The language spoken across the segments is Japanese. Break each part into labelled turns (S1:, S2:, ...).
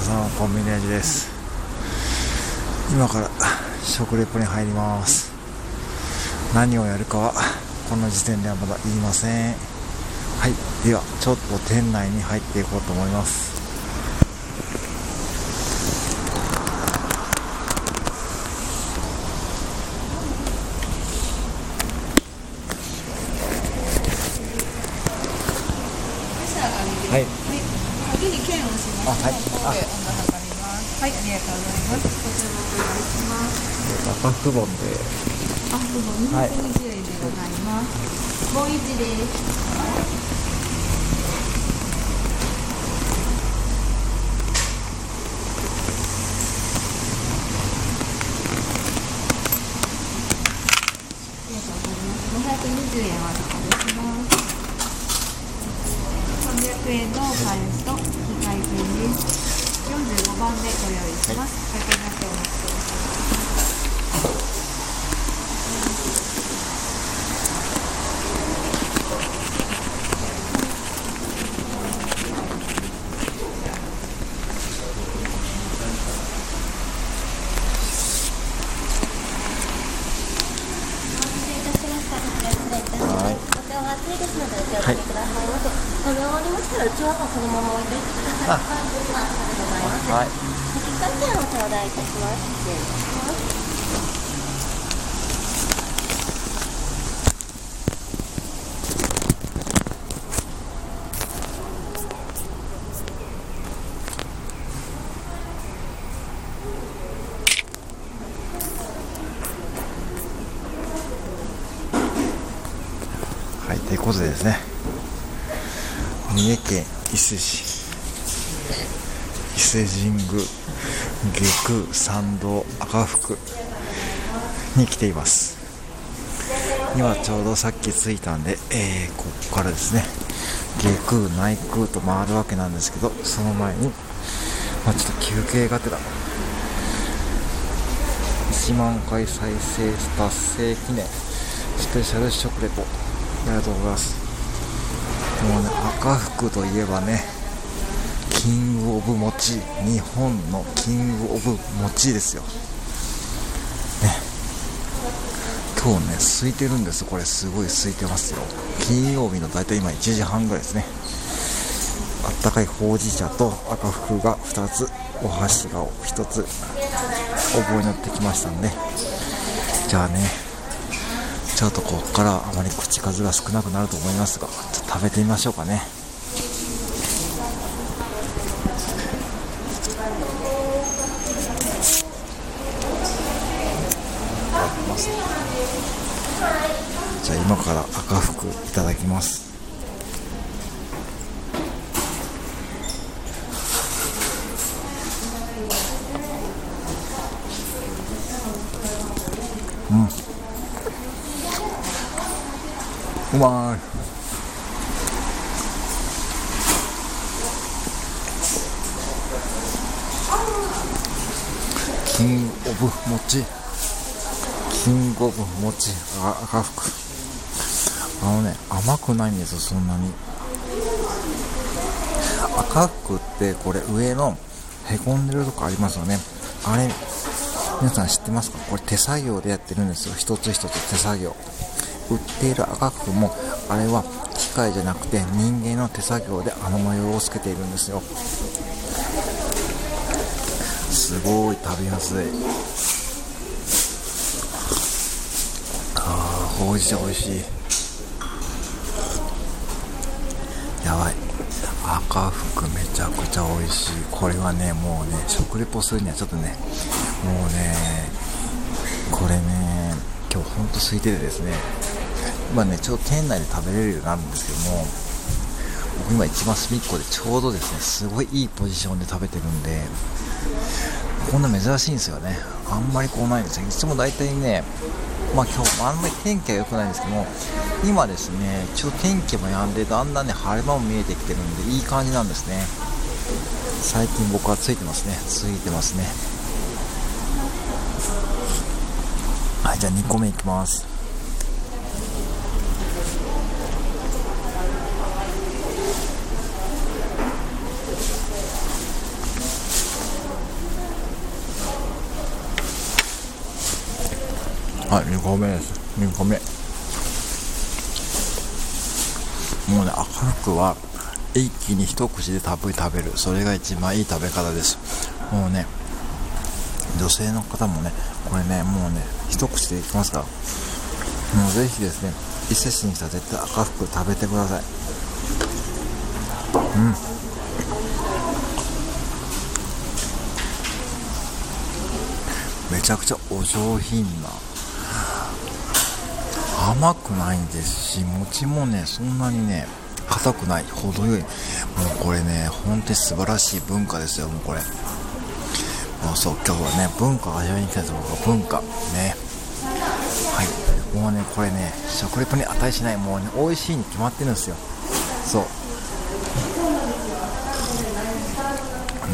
S1: 皆さんコンビニ味です。今から食レポに入ります。何をやるかはこの時点ではまだ言いません。はいではちょっと店内に入っていこうと思います。はい。
S2: 鍵に剣をします。
S1: あはい。
S2: はい、ありがとうござい。ます。ご注文お願い。します。
S1: 赤くぼんで
S2: あ、どうも
S1: はい。
S2: 220円でござい。ます。もう一です。ありがとうござい。ます。520円お預かりします。300円のお返しとです。45番でご用意します。はいになってお待ちください。
S1: はい
S3: 失礼いたしました。こちら失礼いたします。お手をお熱いですので、お気をつけくださいませ。食べはそのまま置いておいてください。
S1: あ
S3: はい、では、ありがとうございます。
S1: はい
S3: 引換券を頂戴いたします。失礼いたします。
S1: はい、ということでですね、三重県伊勢市、伊勢神宮、下空参道赤福に来ています。今ちょうどさっき着いたんで、えーここからですね、下空内空と回るわけなんですけど、その前に、まあ、ちょっと休憩がてら、1万回再生達成記念スペシャル食レポありがとうございます。もうね赤福といえばねキングオブ餅日本のキングオブ餅ですよ。ね。今日ね空いてるんですこれすごい空いてますよ。金曜日の大体今1時半ぐらいですね。あったかいほうじ茶と赤福が2つお箸が1つお棒になってきましたんで。じゃあね。ちょっとここからあまり口数が少なくなると思いますがちょっと食べてみましょうかね。じゃあ今から赤福いただきます。うん。うまいキングオブ餅。キングオブ餅。赤福あのね甘くないんですよそんなに。赤福ってこれ上のへこんでるとこありますよね。あれ皆さん知ってますか？これ手作業でやってるんですよ。一つ一つ手作業。売っている赤福もあれは機械じゃなくて人間の手作業であの模様をつけているんですよ。すごい食べやすい。あーほうじ茶美味しい。やばい。赤福めちゃくちゃ美味しい。これはねもうね食レポするにはちょっとねもうねこれね今日ほんと空いててですね。今ねちょうど店内で食べれるようになるんですけども僕今一番隅っこでちょうどですねすごいいいポジションで食べてるんでこんな珍しいんですよね。あんまりこうないんですよ。いつも大体ねまあ今日あんまり天気は良くないんですけども今ですねちょっと天気も止んでだんだんね晴れ間も見えてきてるんでいい感じなんですね。最近僕はついてますね。ついてますね。はいじゃあ2個目いきます。はい2個目です2個目もうね赤福は一気に一口でたっぷり食べる。それが一番いい食べ方です。もうね女性の方もねこれねもうね一口でいきますから。もうぜひですね伊勢市に来たら絶対赤福食べてください。うん。めちゃくちゃお上品な甘くないですし餅もねそんなにね硬くない程よい。もうこれね本当に素晴らしい文化ですよもうこれ。もうそう今日はね文化を味わいに来たんです文化。ね。はい。もうねこれね食レポに値しない。もうね美味しいに決まってるんですよ。そう。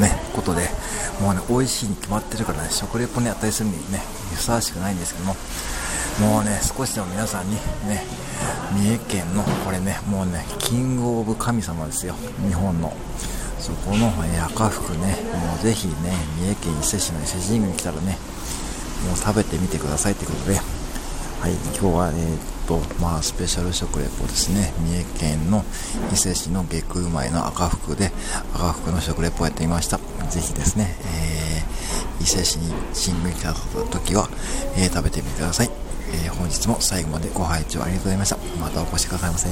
S1: ねことでもうね美味しいに決まってるからね食レポに値するにねふさわしくないんですけども。もうね少しでも皆さんにね三重県のこれねもうねキングオブ神様ですよ日本のそこの、赤福ねもうぜひね三重県伊勢市の伊勢神宮に来たらねもう食べてみてくださいということではい、今日は、えーっと、まあ、スペシャル食レポですね。三重県の伊勢市の下空米の赤福で、赤福の食レポをやってみました。ぜひですね、えー、伊勢市に新聞に来た時は、えー食べてみてください。本日も最後までご拝聴ありがとうございました。またお越しくださいませ。